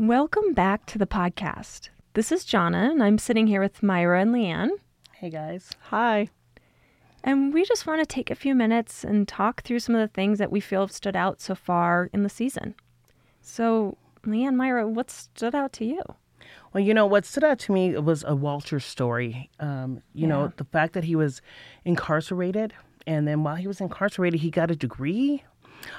Welcome back to the podcast. This is Jonna, and I'm sitting here with Myra and Leanne. Hey guys. Hi. And we just want to take a few minutes and talk through some of the things that we feel have stood out so far in the season. So, Leanne, Myra, what stood out to you? Well, you know, what stood out to me was a Walter story. Um, you Yeah. know, the fact that he was incarcerated, and then while he was incarcerated, he got a degree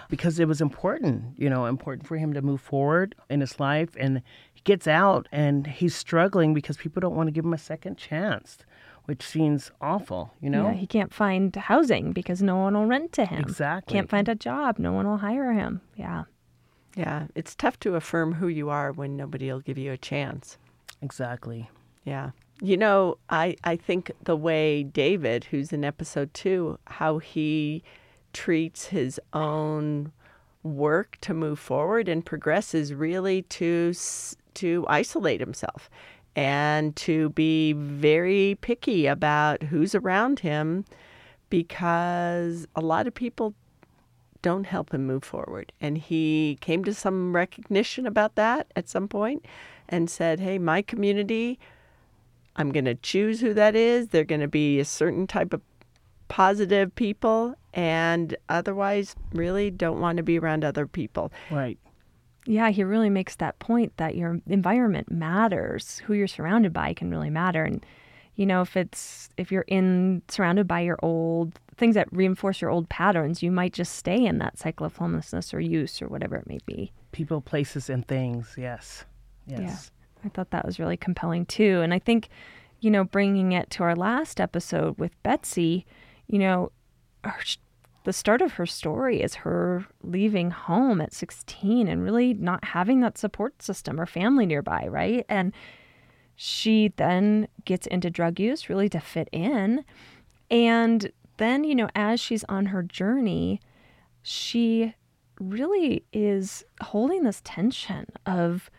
because it was important, you know, important for him to move forward in his life. And he gets out and he's struggling because people don't want to give him a second chance, which seems awful, you know? Yeah, he can't find housing because no one will rent to him. Exactly. Can't find a job. No one will hire him. Yeah. Yeah, it's tough to affirm who you are when nobody will give you a chance. exactly. Yeah. You know, I, I think the way David, who's in episode two, how he treats his own work to move forward and progress is really to to isolate himself and to be very picky about who's around him because a lot of people don't help him move forward. And he came to some recognition about that at some point and said, Hey, my community, I'm going to choose who that is. They're going to be a certain type of positive people, and otherwise, really don't want to be around other people. Right. Yeah, he really makes that point that your environment matters. Who you're surrounded by can really matter. And you know, if it's if you're in surrounded by your old things that reinforce your old patterns, you might just stay in that cycle of homelessness or use or whatever it may be. People, places, and things. Yes. Yes. I thought that was really compelling too. And I think, you know, bringing it to our last episode with Betsy, you know, her, the start of her story is her leaving home at 16 and really not having that support system or family nearby, right? And she then gets into drug use really to fit in. And then, you know, as she's on her journey, she really is holding this tension of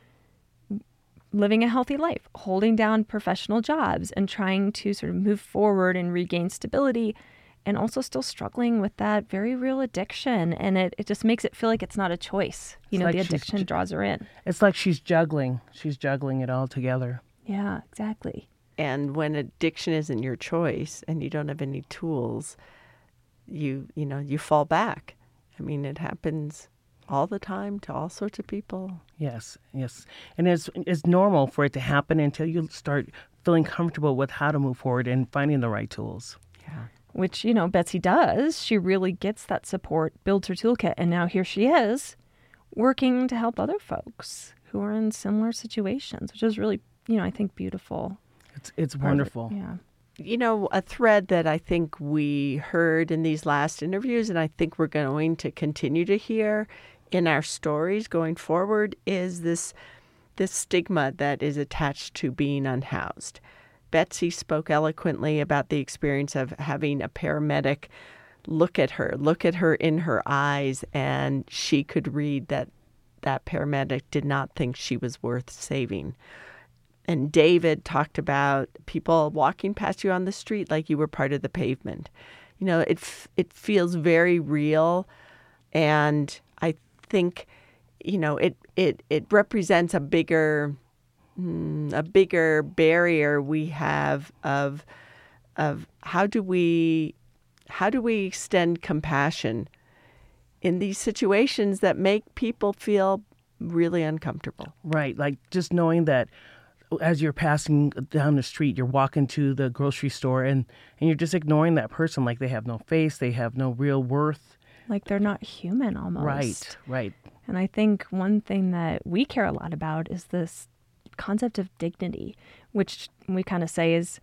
living a healthy life, holding down professional jobs, and trying to sort of move forward and regain stability, and also still struggling with that very real addiction. And it, it just makes it feel like it's not a choice. You It's know, like the addiction ju- draws her in. It's like she's juggling. She's juggling it all together. Yeah, exactly. And when addiction isn't your choice and you don't have any tools, you you know, you fall back. I mean, it happens all the time to all sorts of people. Yes, yes. And it's it's normal for it to happen until you start feeling comfortable with how to move forward and finding the right tools. Yeah. Which, you know, Betsy does. She really gets that support, builds her toolkit, and now here she is working to help other folks who are in similar situations, which is really, you know, I think beautiful. It's it's part of it. wonderful. Yeah. You know, a thread that I think we heard in these last interviews, and I think we're going to continue to hear in our stories going forward, is this this stigma that is attached to being unhoused. Betsy spoke eloquently about the experience of having a paramedic look at her, look at her in her eyes, and she could read that that paramedic did not think she was worth saving. And David talked about people walking past you on the street like you were part of the pavement. You know, it it feels very real, and I think, you know, it it it represents a bigger mm, a bigger barrier we have of of how do we how do we extend compassion in these situations that make people feel really uncomfortable. Right. Like just knowing that as you're passing down the street, you're walking to the grocery store and, and you're just ignoring that person like they have no face, they have no real worth. Like they're not human almost. Right, right. And I think one thing that we care a lot about is this concept of dignity, which we kind of say is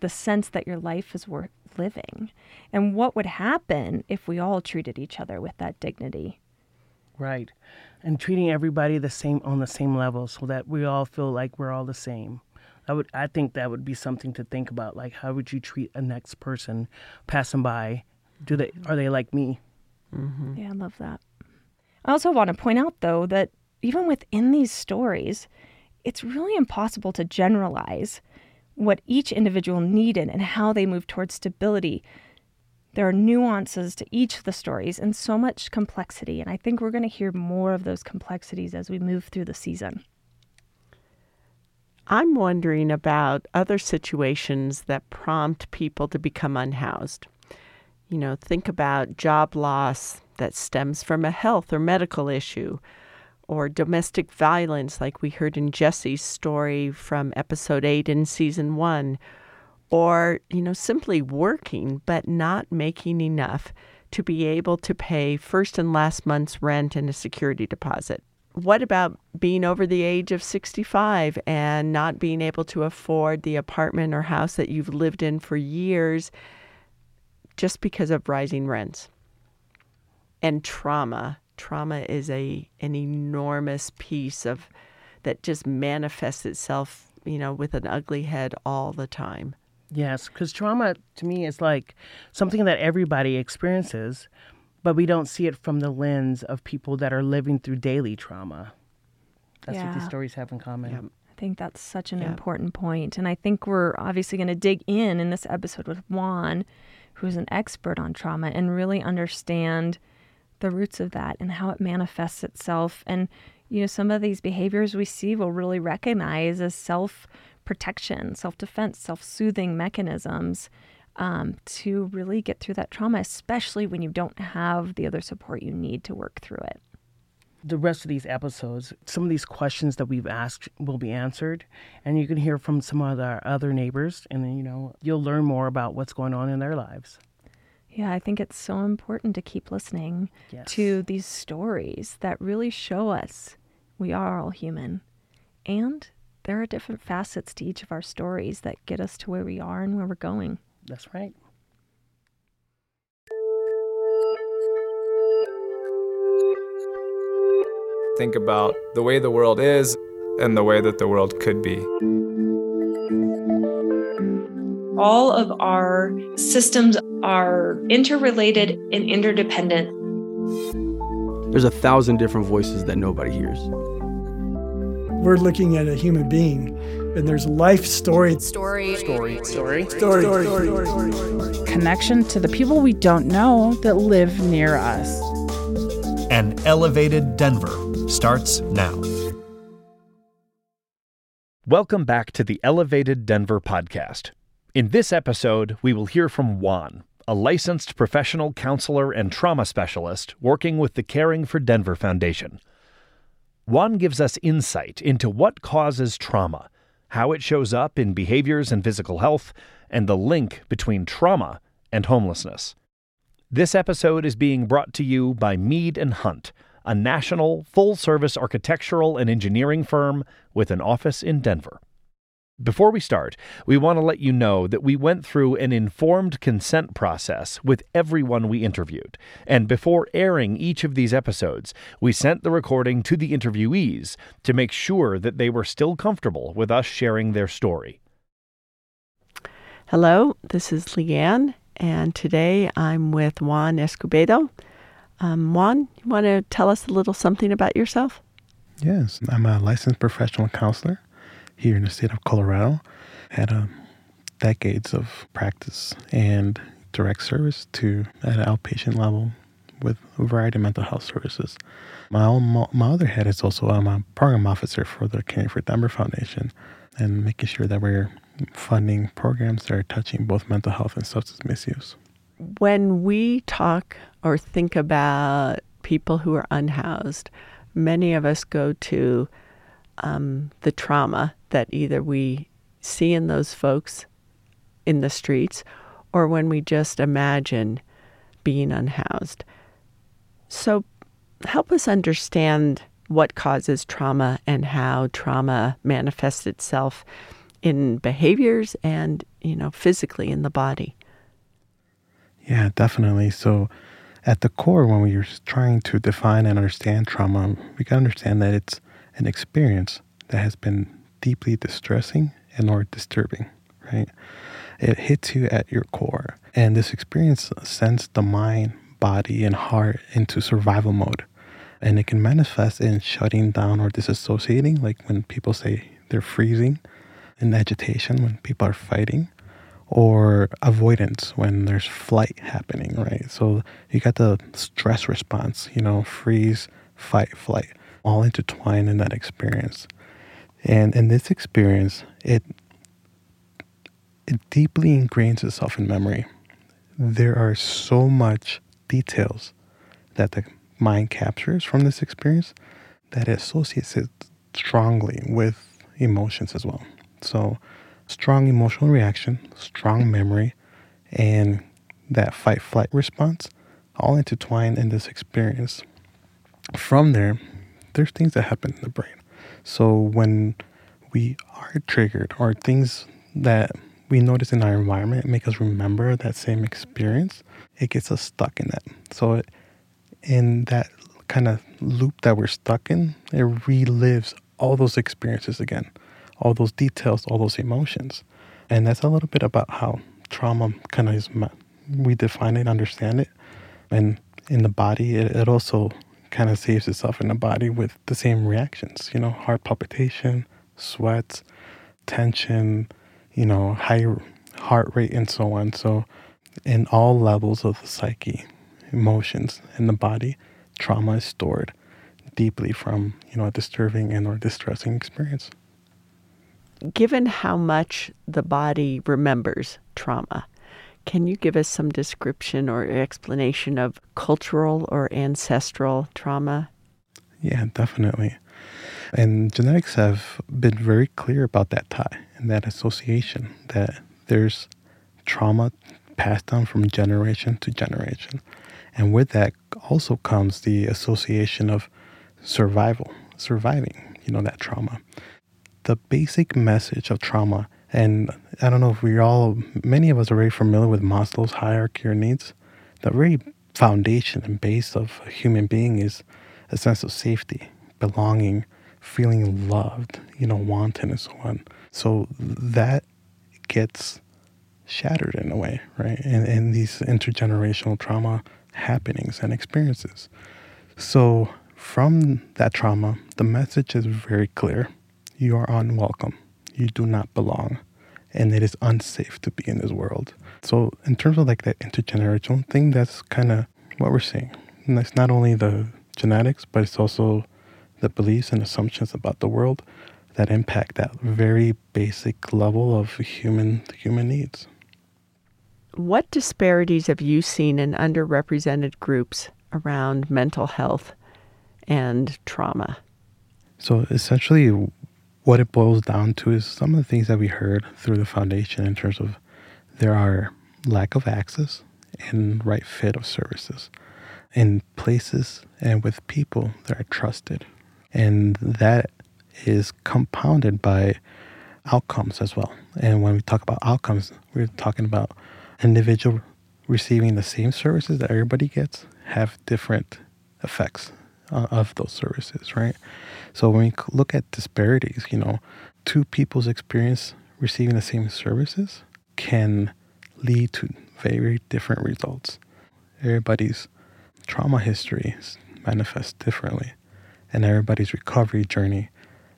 the sense that your life is worth living. And what would happen if we all treated each other with that dignity? Right. And treating everybody the same on the same level so that we all feel like we're all the same. I would I think that would be something to think about. Like how would you treat a next person passing by? Do they mm-hmm. are they like me? Mm-hmm. Yeah, I love that. I also want to point out, though, that even within these stories, it's really impossible to generalize what each individual needed and how they moved towards stability. There are nuances to each of the stories and so much complexity. And I think we're going to hear more of those complexities as we move through the season. I'm wondering about other situations that prompt people to become unhoused. You know, think about job loss that stems from a health or medical issue, or domestic violence, like we heard in Jesse's story from episode 8 in season 1, or, you know, simply working but not making enough to be able to pay first and last month's rent and a security deposit. What about being over the age of 65 and not being able to afford the apartment or house that you've lived in for years just because of rising rents? And trauma. Trauma is a an enormous piece of that just manifests itself, you know, with an ugly head all the time. Yes, because trauma to me is like something that everybody experiences, but we don't see it from the lens of people that are living through daily trauma. That's what these stories have in common. Yeah. I think that's such an Yeah. important point. And I think we're obviously going to dig in in this episode with Juan, who's an expert on trauma, and really understand the roots of that and how it manifests itself. And, you know, some of these behaviors we see will really recognize as self protection, self defense, self soothing mechanisms um, to really get through that trauma, especially when you don't have the other support you need to work through it. the rest of these episodes, some of these questions that we've asked will be answered, and you can hear from some of our other neighbors, and then you know you'll learn more about what's going on in their lives. Yeah, I think it's so important to keep listening Yes. to these stories that really show us we are all human. And there are different facets to each of our stories that get us to where we are and where we're going. That's right. Think about the way the world is and the way that the world could be. all of our systems are interrelated and interdependent. There's a thousand different voices that nobody hears. We're looking at a human being, and there's life story. Story. Story. Story. Story. story, connection to the people we don't know that live near us. An elevated Denver starts now. Welcome back to the Elevated Denver podcast. In this episode, we will hear from Juan, a licensed professional counselor and trauma specialist working with the Caring for Denver Foundation. Juan gives us insight into what causes trauma, how it shows up in behaviors and physical health, and the link between trauma and homelessness. This episode is being brought to you by Mead and Hunt, a national full-service architectural and engineering firm with an office in Denver. Before we start, we want to let you know that we went through an informed consent process with everyone we interviewed, and before airing each of these episodes, we sent the recording to the interviewees to make sure that they were still comfortable with us sharing their story. Hello, this is Leanne, and today I'm with Juan Escobedo. Um, Juan, you want to tell us a little something about yourself? Yes, I'm a licensed professional counselor here in the state of Colorado. Had um, decades of practice and direct service to at an outpatient level with a variety of mental health services. My own, my other head is also I'm a program officer for the Caring for Denver Foundation and making sure that we're funding programs that are touching both mental health and substance misuse. When we talk or think about people who are unhoused, many of us go to um, the trauma that either we see in those folks in the streets or when we just imagine being unhoused. So, help us understand what causes trauma and how trauma manifests itself in behaviors and, you know, physically in the body. Yeah, definitely. So, at the core, when we are trying to define and understand trauma, we can understand that it's an experience that has been deeply distressing and or disturbing, right? It hits you at your core, and this experience sends the mind, body, and heart into survival mode. And it can manifest in shutting down or disassociating, like when people say they're freezing, in agitation when people are fighting, or avoidance when there's flight happening, right? So you got the stress response, you know, freeze, fight, flight, all intertwined in that experience. And in this experience, it it deeply ingrains itself in memory. There are so much details that the mind captures from this experience that it associates it strongly with emotions as well. So, strong emotional reaction, strong memory, and that fight flight response all intertwine in this experience. From there, there's things that happen in the brain. So, when we are triggered or things that we notice in our environment make us remember that same experience, it gets us stuck in that. So, it, in that kind of loop that we're stuck in, it relives all those experiences again, all those details, all those emotions. And that's a little bit about how trauma kind of is, we define it, understand it. And in the body, it, it also kind of saves itself in the body with the same reactions, you know, heart palpitation, sweats, tension, you know, high heart rate, and so on. So, in all levels of the psyche, emotions in the body, trauma is stored deeply from you know a disturbing and or distressing experience. Given how much the body remembers trauma, can you give us some description or explanation of cultural or ancestral trauma? Yeah, definitely. And genetics have been very clear about that tie and that association that there's trauma passed down from generation to generation. And with that also comes the association of survival, surviving, you know, that trauma. The basic message of trauma, and I don't know if we all, many of us are very familiar with Maslow's hierarchy of needs. The very foundation and base of a human being is a sense of safety, belonging, feeling loved, you know, wanted, and so on. So that gets shattered in a way, right? And, and these intergenerational trauma happenings and experiences. So, from that trauma, the message is very clear you are unwelcome, you do not belong, and it is unsafe to be in this world. So, in terms of like that intergenerational thing, that's kind of what we're seeing. And it's not only the genetics, but it's also the beliefs and assumptions about the world that impact that very basic level of human human needs. What disparities have you seen in underrepresented groups around mental health and trauma? So essentially, what it boils down to is some of the things that we heard through the foundation in terms of there are lack of access and right fit of services in places and with people that are trusted. And that is compounded by outcomes as well. And when we talk about outcomes, we're talking about individual receiving the same services that everybody gets have different effects uh, of those services, right? So when we look at disparities, you know, two people's experience receiving the same services can lead to very different results. Everybody's trauma history manifests differently, and everybody's recovery journey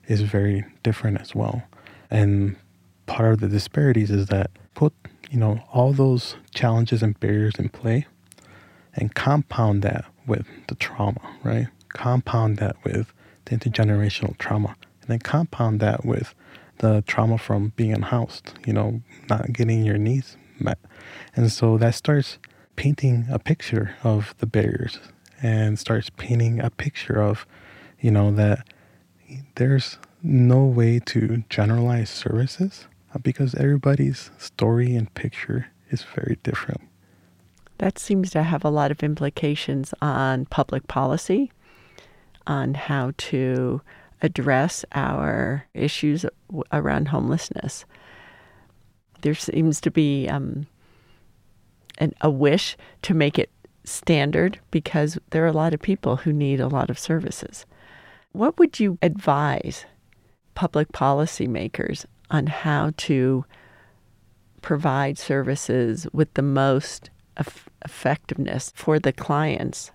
is very different as well. And part of the disparities is that put you know, all those challenges and barriers in play and compound that with the trauma, right? Compound that with the intergenerational trauma. And then compound that with the trauma from being unhoused, you know, not getting your needs met. And so that starts painting a picture of the barriers and starts painting a picture of, you know, that there's no way to generalize services because everybody's story and picture is very different. That seems to have a lot of implications on public policy, on how to address our issues around homelessness. There seems to be um, an, a wish to make it standard because there are a lot of people who need a lot of services. What would you advise public policymakers on how to provide services with the most effectiveness for the clients.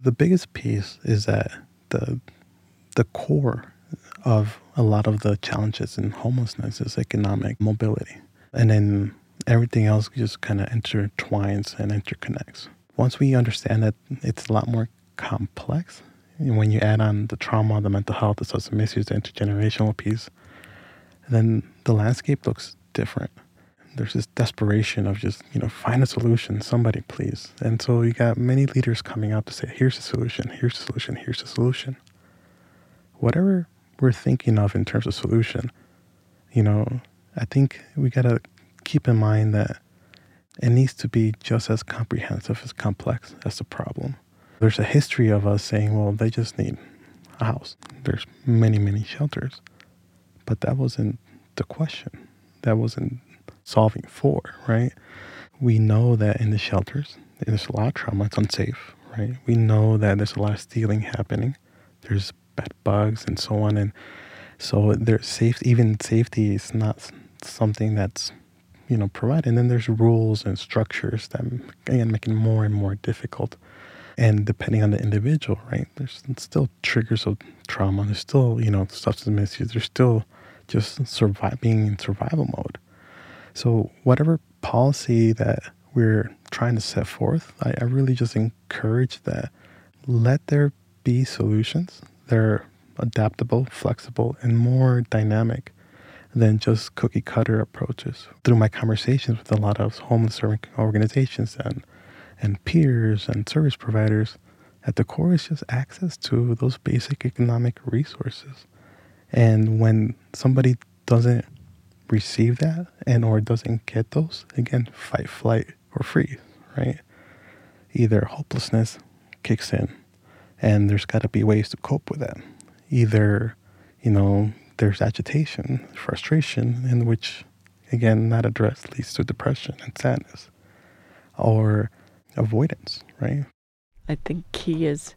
The biggest piece is that the the core of a lot of the challenges in homelessness is economic mobility. And then everything else just kind of intertwines and interconnects. Once we understand that it's a lot more complex, And when you add on the trauma, the mental health, the substance misuse, the intergenerational piece, then the landscape looks different. There's this desperation of just, you know, find a solution, somebody please. And so you got many leaders coming out to say, here's the solution, here's the solution, here's the solution. Whatever we're thinking of in terms of solution, you know, I think we got to keep in mind that it needs to be just as comprehensive as complex as the problem. There's a history of us saying, well, they just need a house. There's many, many shelters. But that wasn't the question. That wasn't solving for, right? We know that in the shelters, there's a lot of trauma, it's unsafe, right? We know that there's a lot of stealing happening. There's bed bugs and so on. And so there's safety, even safety is not something that's you know provided. And then there's rules and structures that again make it more and more difficult. And depending on the individual, right? There's still triggers of trauma. There's still you know substance misuse. There's still just survive being in survival mode. So whatever policy that we're trying to set forth, I, I really just encourage that let there be solutions. They're adaptable, flexible, and more dynamic than just cookie cutter approaches. Through my conversations with a lot of homeless organizations and, and peers and service providers, at the core is just access to those basic economic resources. And when somebody doesn't receive that and or doesn't get those, again, fight, flight, or freeze, right? Either hopelessness kicks in and there's got to be ways to cope with that. Either, you know, there's agitation, frustration, in which, again, not addressed leads to depression and sadness, or avoidance, right? I think key is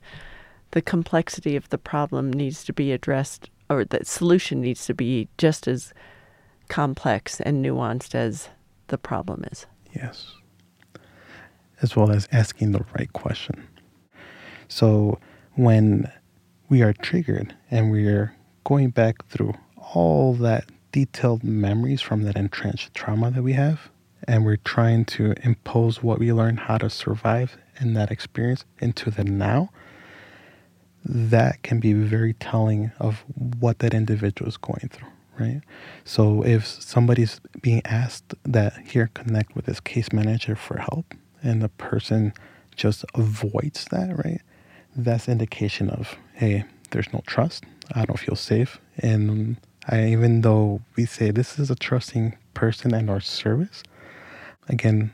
the complexity of the problem needs to be addressed, or the solution needs to be just as complex and nuanced as the problem is. Yes. As well as asking the right question. So when we are triggered and we are going back through all that detailed memories from that entrenched trauma that we have, and we're trying to impose what we learned how to survive in that experience into the now, that can be very telling of what that individual is going through, right? So if somebody's being asked that here connect with this case manager for help, and the person just avoids that, right? That's indication of, hey, there's no trust. I don't feel safe. And I, even though we say this is a trusting person and our service, again,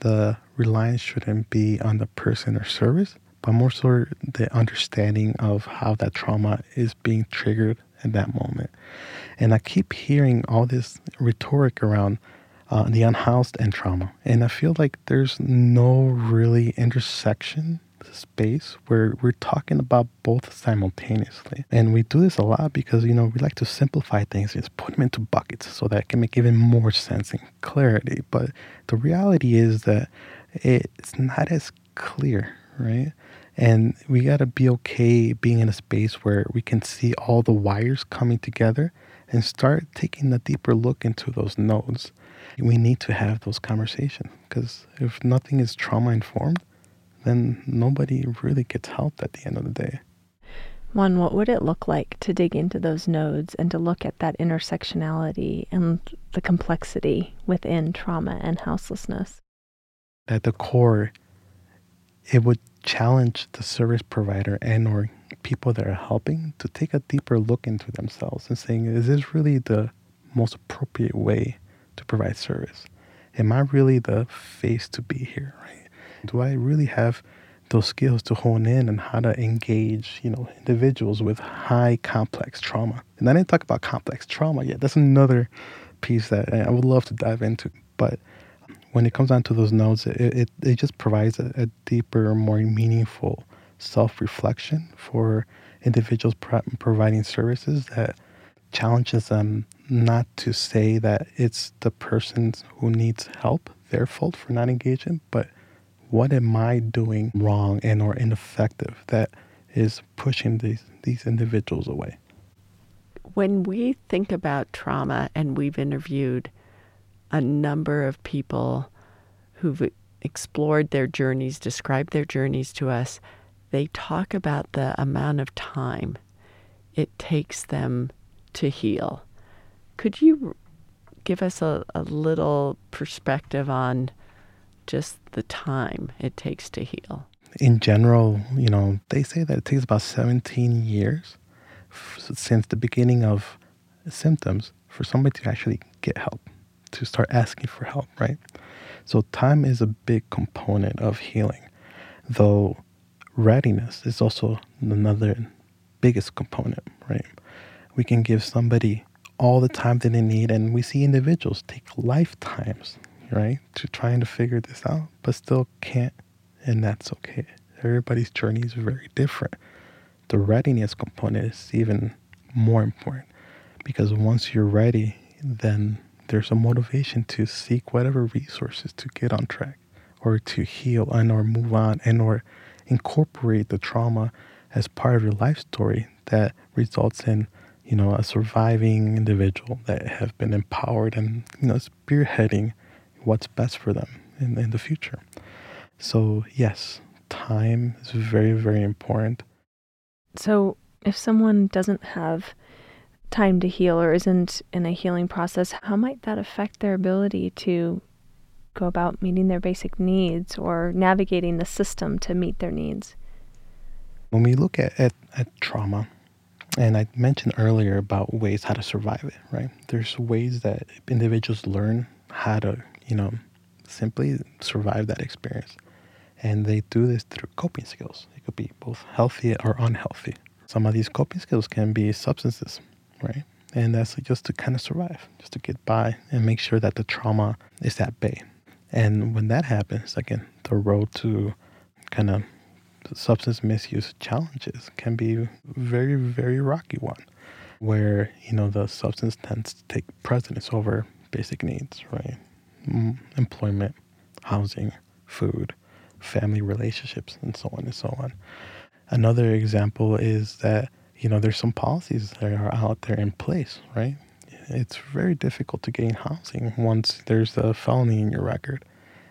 the reliance shouldn't be on the person or service, but more so the understanding of how that trauma is being triggered at that moment. And I keep hearing all this rhetoric around uh, the unhoused and trauma. And I feel like there's no really intersection space where we're talking about both simultaneously. And we do this a lot because, you know, we like to simplify things, just put them into buckets so that it can make even more sense and clarity. But the reality is that it's not as clear, right? And we got to be okay being in a space where we can see all the wires coming together and start taking a deeper look into those nodes. We need to have those conversations because if nothing is trauma informed, then nobody really gets helped at the end of the day. Juan, what would it look like to dig into those nodes and to look at that intersectionality and the complexity within trauma and houselessness? At the core, it would challenge the service provider and or people that are helping to take a deeper look into themselves and saying, is this really the most appropriate way to provide service? Am I really the face to be here, right? do I really have those skills to hone in on how to engage, you know, individuals with high complex trauma? And I didn't talk about complex trauma yet. That's another piece that I would love to dive into. But when it comes down to those notes, it, it, it just provides a, a deeper, more meaningful self reflection for individuals pro- providing services that challenges them not to say that it's the person who needs help, their fault for not engaging, but what am I doing wrong and or ineffective that is pushing these these individuals away? When we think about trauma and we've interviewed a number of people who've explored their journeys, described their journeys to us, they talk about the amount of time it takes them to heal. Could you give us a, a little perspective on just the time it takes to heal? In general, you know, they say that it takes about 17 years f- since the beginning of symptoms for somebody to actually get help, to start asking for help, right? So, time is a big component of healing, though readiness is also another biggest component, right? We can give somebody all the time that they need, and we see individuals take lifetimes, right, to trying to figure this out, but still can't, and that's okay. Everybody's journey is very different. The readiness component is even more important because once you're ready, then there's a motivation to seek whatever resources to get on track or to heal and or move on and or incorporate the trauma as part of your life story that results in you know a surviving individual that have been empowered and you know spearheading what's best for them in, in the future. So yes time is very very important. So if someone doesn't have time to heal or isn't in a healing process, how might that affect their ability to go about meeting their basic needs or navigating the system to meet their needs? When we look at, at, at trauma, and I mentioned earlier about ways how to survive it, right? There's ways that individuals learn how to, you know, simply survive that experience. And they do this through coping skills. It could be both healthy or unhealthy. Some of these coping skills can be substances, right? And that's just to kind of survive, just to get by and make sure that the trauma is at bay. And when that happens, again, the road to kind of substance misuse challenges can be very, very rocky one, where you know the substance tends to take precedence over basic needs, right? Employment, housing, food, family relationships, and so on and so on. Another example is that you know, there's some policies that are out there in place, right? It's very difficult to gain housing once there's a felony in your record.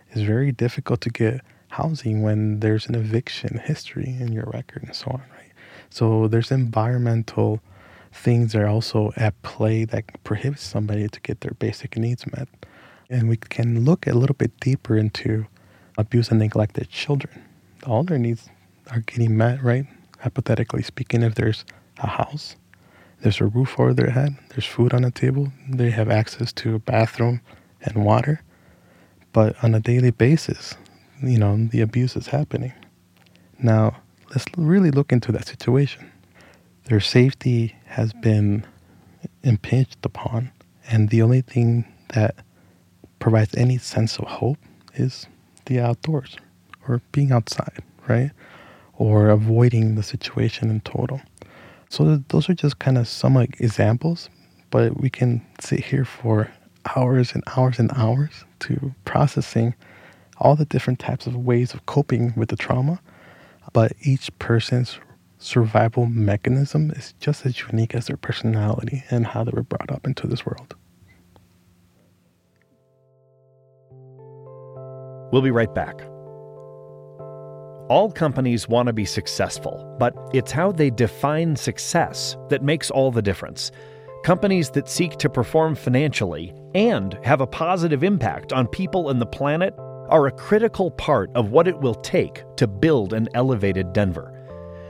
It's very difficult to get housing when there's an eviction history in your record and so on, right? So there's environmental things that are also at play that prohibits somebody to get their basic needs met. And we can look a little bit deeper into abuse and neglected children. All their needs are getting met, right? hypothetically speaking, if there's a house, there's a roof over their head, there's food on the table, they have access to a bathroom and water. But on a daily basis, you know, the abuse is happening. Now, let's really look into that situation. Their safety has been impinged upon, and the only thing that provides any sense of hope is the outdoors or being outside, right? or avoiding the situation in total. So those are just kind of some examples, but we can sit here for hours and hours and hours to processing all the different types of ways of coping with the trauma. But each person's survival mechanism is just as unique as their personality and how they were brought up into this world. We'll be right back. All companies want to be successful, but it's how they define success that makes all the difference. Companies that seek to perform financially and have a positive impact on people and the planet are a critical part of what it will take to build an elevated Denver.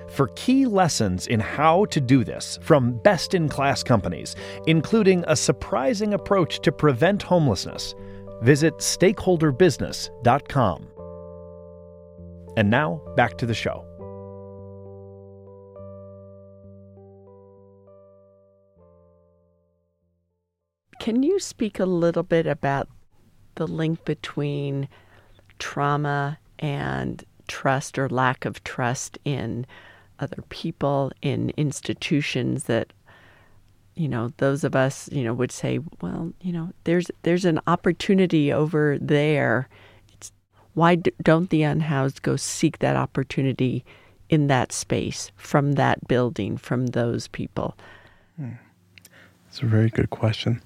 For key lessons in how to do this from best in class companies, including a surprising approach to prevent homelessness, visit stakeholderbusiness.com. And now, back to the show. Can you speak a little bit about the link between trauma and trust or lack of trust in other people, in institutions that you know those of us you know would say well you know there's there's an opportunity over there why don't the unhoused go seek that opportunity in that space, from that building, from those people? Hmm. It's a very good question.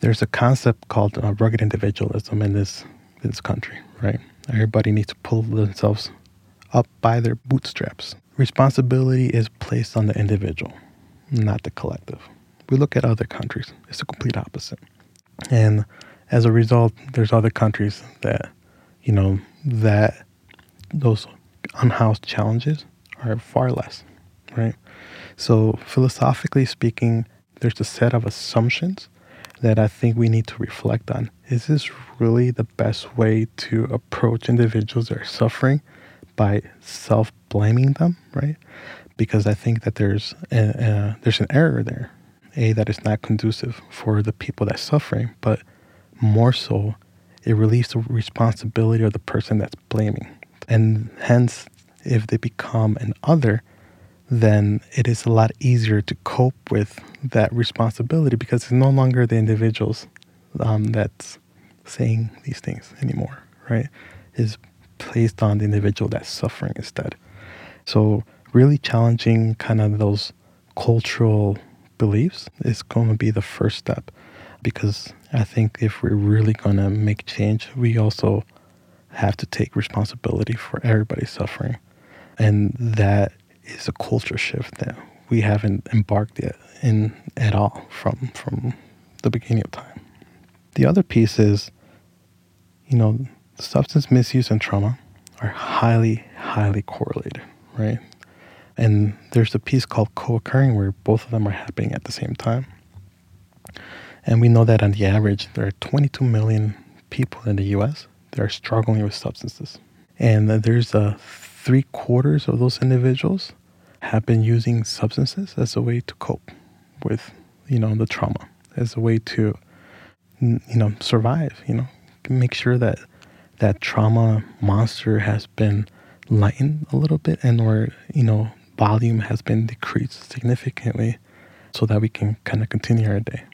There's a concept called uh, rugged individualism in this this country, right? Everybody needs to pull themselves up by their bootstraps. Responsibility is placed on the individual, not the collective. We look at other countries, it's the complete opposite. And as a result, there's other countries that, you know, that those unhoused challenges are far less, right? So, philosophically speaking, there's a set of assumptions that I think we need to reflect on. Is this really the best way to approach individuals that are suffering by self blaming them, right? Because I think that there's a, a, there's an error there. A that is not conducive for the people that's suffering, but more so, it relieves the responsibility of the person that's blaming. And hence, if they become an other, then it is a lot easier to cope with that responsibility because it's no longer the individuals um, that's saying these things anymore, right? Is placed on the individual that's suffering instead. So, really challenging kind of those cultural beliefs is going to be the first step because I think if we're really going to make change, we also have to take responsibility for everybody's suffering. And that is a culture shift that we haven't embarked yet in at all from from the beginning of time. The other piece is, you know, substance misuse and trauma are highly, highly correlated, right? And there's a piece called co-occurring where both of them are happening at the same time. And we know that on the average, there are 22 million people in the US that are struggling with substances. And there's uh, a three quarters of those individuals have been using substances as a way to cope with, you know, the trauma, as a way to, you know, survive, you know, make sure that that trauma monster has been lightened a little bit and or, you know, volume has been decreased significantly so that we can kind of continue our day.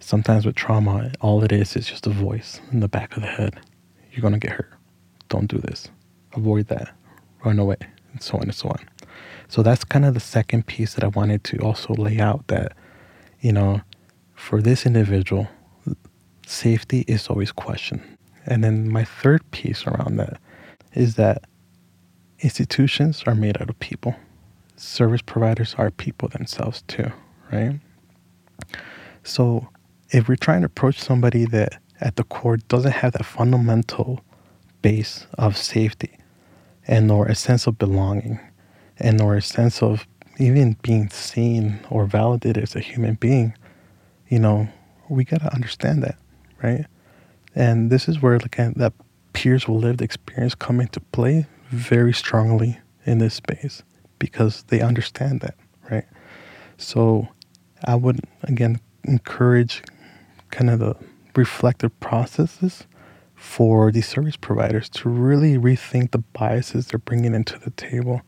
Sometimes with trauma, all it is is just a voice in the back of the head. You're going to get hurt. Don't do this. Avoid that. Run away. And so on and so on. So that's kind of the second piece that I wanted to also lay out that, you know, for this individual, safety is always questioned. And then my third piece around that is that institutions are made out of people. Service providers are people themselves too, right? So if we're trying to approach somebody that at the core doesn't have that fundamental base of safety and or a sense of belonging and or a sense of even being seen or validated as a human being, you know, we got to understand that, right? And this is where like that peers will lived experience come into play very strongly in this space because they understand that, right? So I would again encourage kind of the reflective processes for these service providers to really rethink the biases they're bringing into the table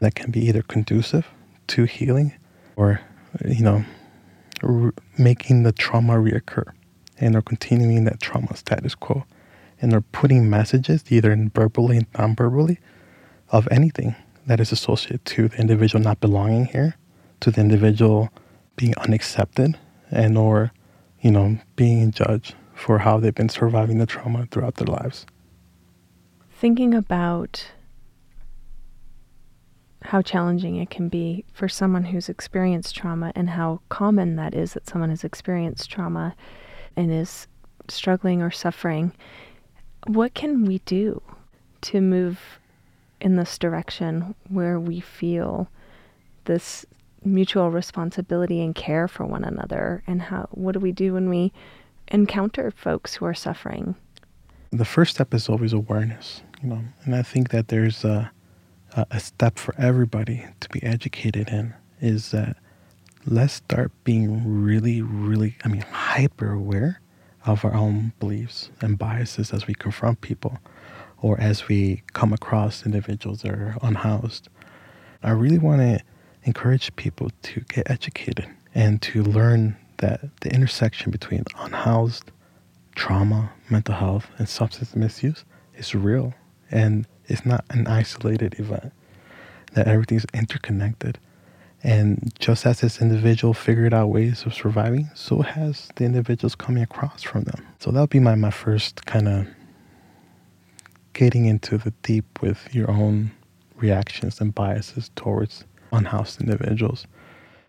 that can be either conducive to healing or, you know, making the trauma reoccur and they're continuing that trauma status quo. And they're putting messages, either verbally and non verbally, of anything that is associated to the individual not belonging here, to the individual being unaccepted, and or, you know, being judged for how they've been surviving the trauma throughout their lives. Thinking about how challenging it can be for someone who's experienced trauma and how common that is that someone has experienced trauma and is struggling or suffering. What can we do to move in this direction where we feel this mutual responsibility and care for one another and how what do we do when we encounter folks who are suffering the first step is always awareness you know and i think that there's a a step for everybody to be educated in is that let's start being really, really, I mean, hyper aware of our own beliefs and biases as we confront people or as we come across individuals that are unhoused. I really want to encourage people to get educated and to learn that the intersection between unhoused, trauma, mental health, and substance misuse is real and it's not an isolated event, that everything's interconnected. And just as this individual figured out ways of surviving, so has the individuals coming across from them. So that would be my, my first kind of getting into the deep with your own reactions and biases towards unhoused individuals.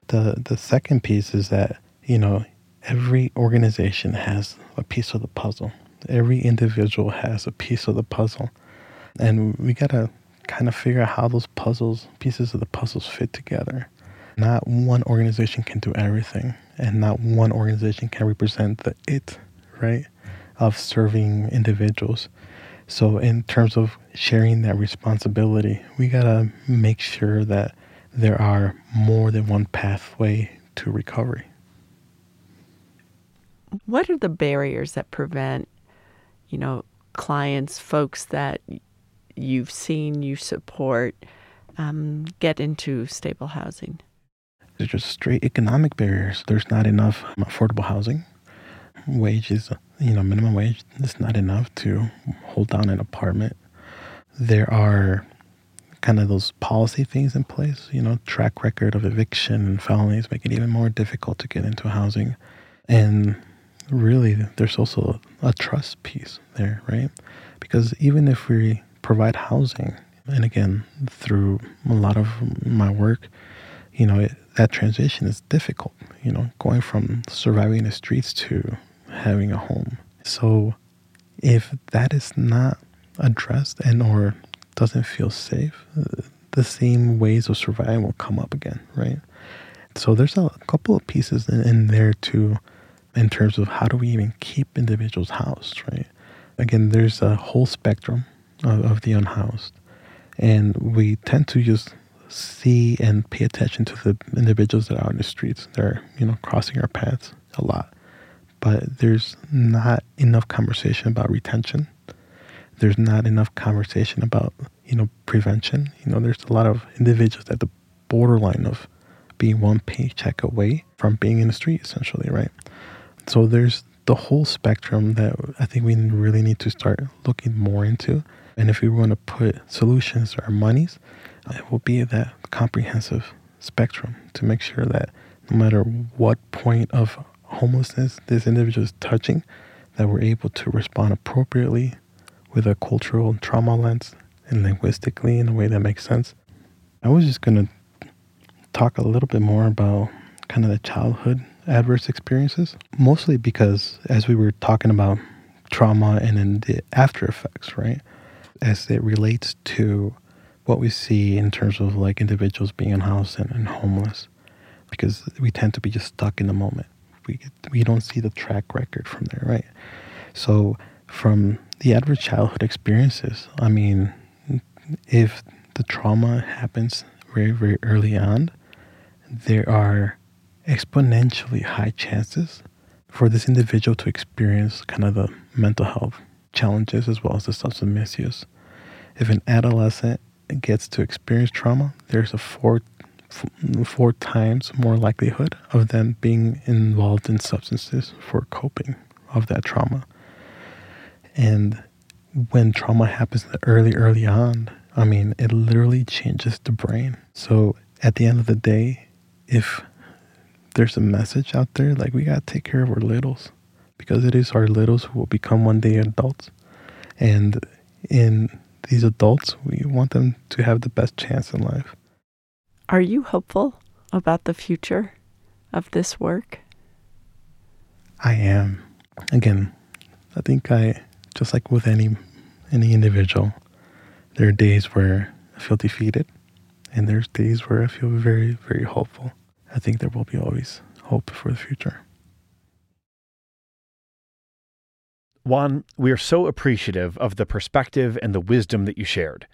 The the second piece is that, you know, every organization has a piece of the puzzle. Every individual has a piece of the puzzle. And we got to kind of figure out how those puzzles, pieces of the puzzles fit together. Not one organization can do everything, and not one organization can represent the it, right, of serving individuals. So, in terms of sharing that responsibility, we got to make sure that there are more than one pathway to recovery. What are the barriers that prevent, you know, clients, folks that you've seen you support, um, get into stable housing? There's just straight economic barriers. There's not enough affordable housing. Wages, you know, minimum wage is not enough to hold down an apartment. There are kind of those policy things in place, you know, track record of eviction and felonies make it even more difficult to get into housing. And really, there's also a trust piece there, right? Because even if we provide housing, and again, through a lot of my work, you know, it, that transition is difficult, you know, going from surviving the streets to having a home. So if that is not addressed and or doesn't feel safe, the same ways of surviving will come up again, right? So there's a couple of pieces in, in there too, in terms of how do we even keep individuals housed, right? Again, there's a whole spectrum of, of the unhoused, and we tend to just see and pay attention to the individuals that are out in the streets. They're, you know, crossing our paths a lot. But there's not enough conversation about retention. There's not enough conversation about, you know, prevention. You know, there's a lot of individuals at the borderline of being one paycheck away from being in the street, essentially, right? So there's the whole spectrum that I think we really need to start looking more into. And if we want to put solutions or monies, it will be that comprehensive spectrum to make sure that no matter what point of homelessness this individual is touching, that we're able to respond appropriately with a cultural trauma lens and linguistically in a way that makes sense. I was just going to talk a little bit more about kind of the childhood adverse experiences, mostly because as we were talking about trauma and then the after effects, right? As it relates to what we see in terms of like individuals being unhoused and, and homeless because we tend to be just stuck in the moment. We we don't see the track record from there, right? So from the adverse childhood experiences, I mean, if the trauma happens very very early on, there are exponentially high chances for this individual to experience kind of the mental health challenges as well as the substance misuse. If an adolescent gets to experience trauma, there's a four four times more likelihood of them being involved in substances for coping of that trauma. And when trauma happens early, early on, I mean, it literally changes the brain. So at the end of the day, if there's a message out there, like we gotta take care of our littles because it is our littles who will become one day adults. And in these adults, we want them to have the best chance in life. Are you hopeful about the future of this work? I am. Again, I think I just like with any any individual, there are days where I feel defeated and there's days where I feel very, very hopeful. I think there will be always hope for the future. Juan, we are so appreciative of the perspective and the wisdom that you shared.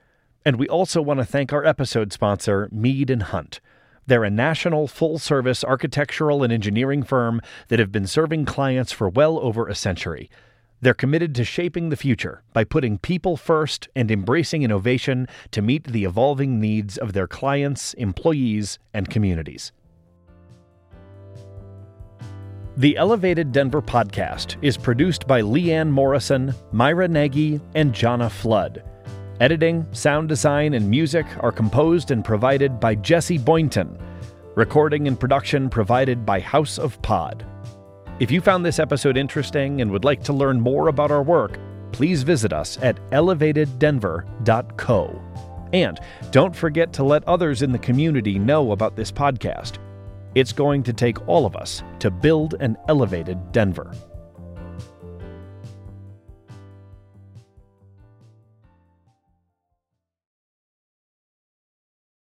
And we also want to thank our episode sponsor, Mead and Hunt. They're a national full service architectural and engineering firm that have been serving clients for well over a century. They're committed to shaping the future by putting people first and embracing innovation to meet the evolving needs of their clients, employees, and communities. The Elevated Denver podcast is produced by Leanne Morrison, Myra Nagy, and Jana Flood. Editing, sound design, and music are composed and provided by Jesse Boynton. Recording and production provided by House of Pod. If you found this episode interesting and would like to learn more about our work, please visit us at elevateddenver.co. And don't forget to let others in the community know about this podcast. It's going to take all of us to build an elevated Denver.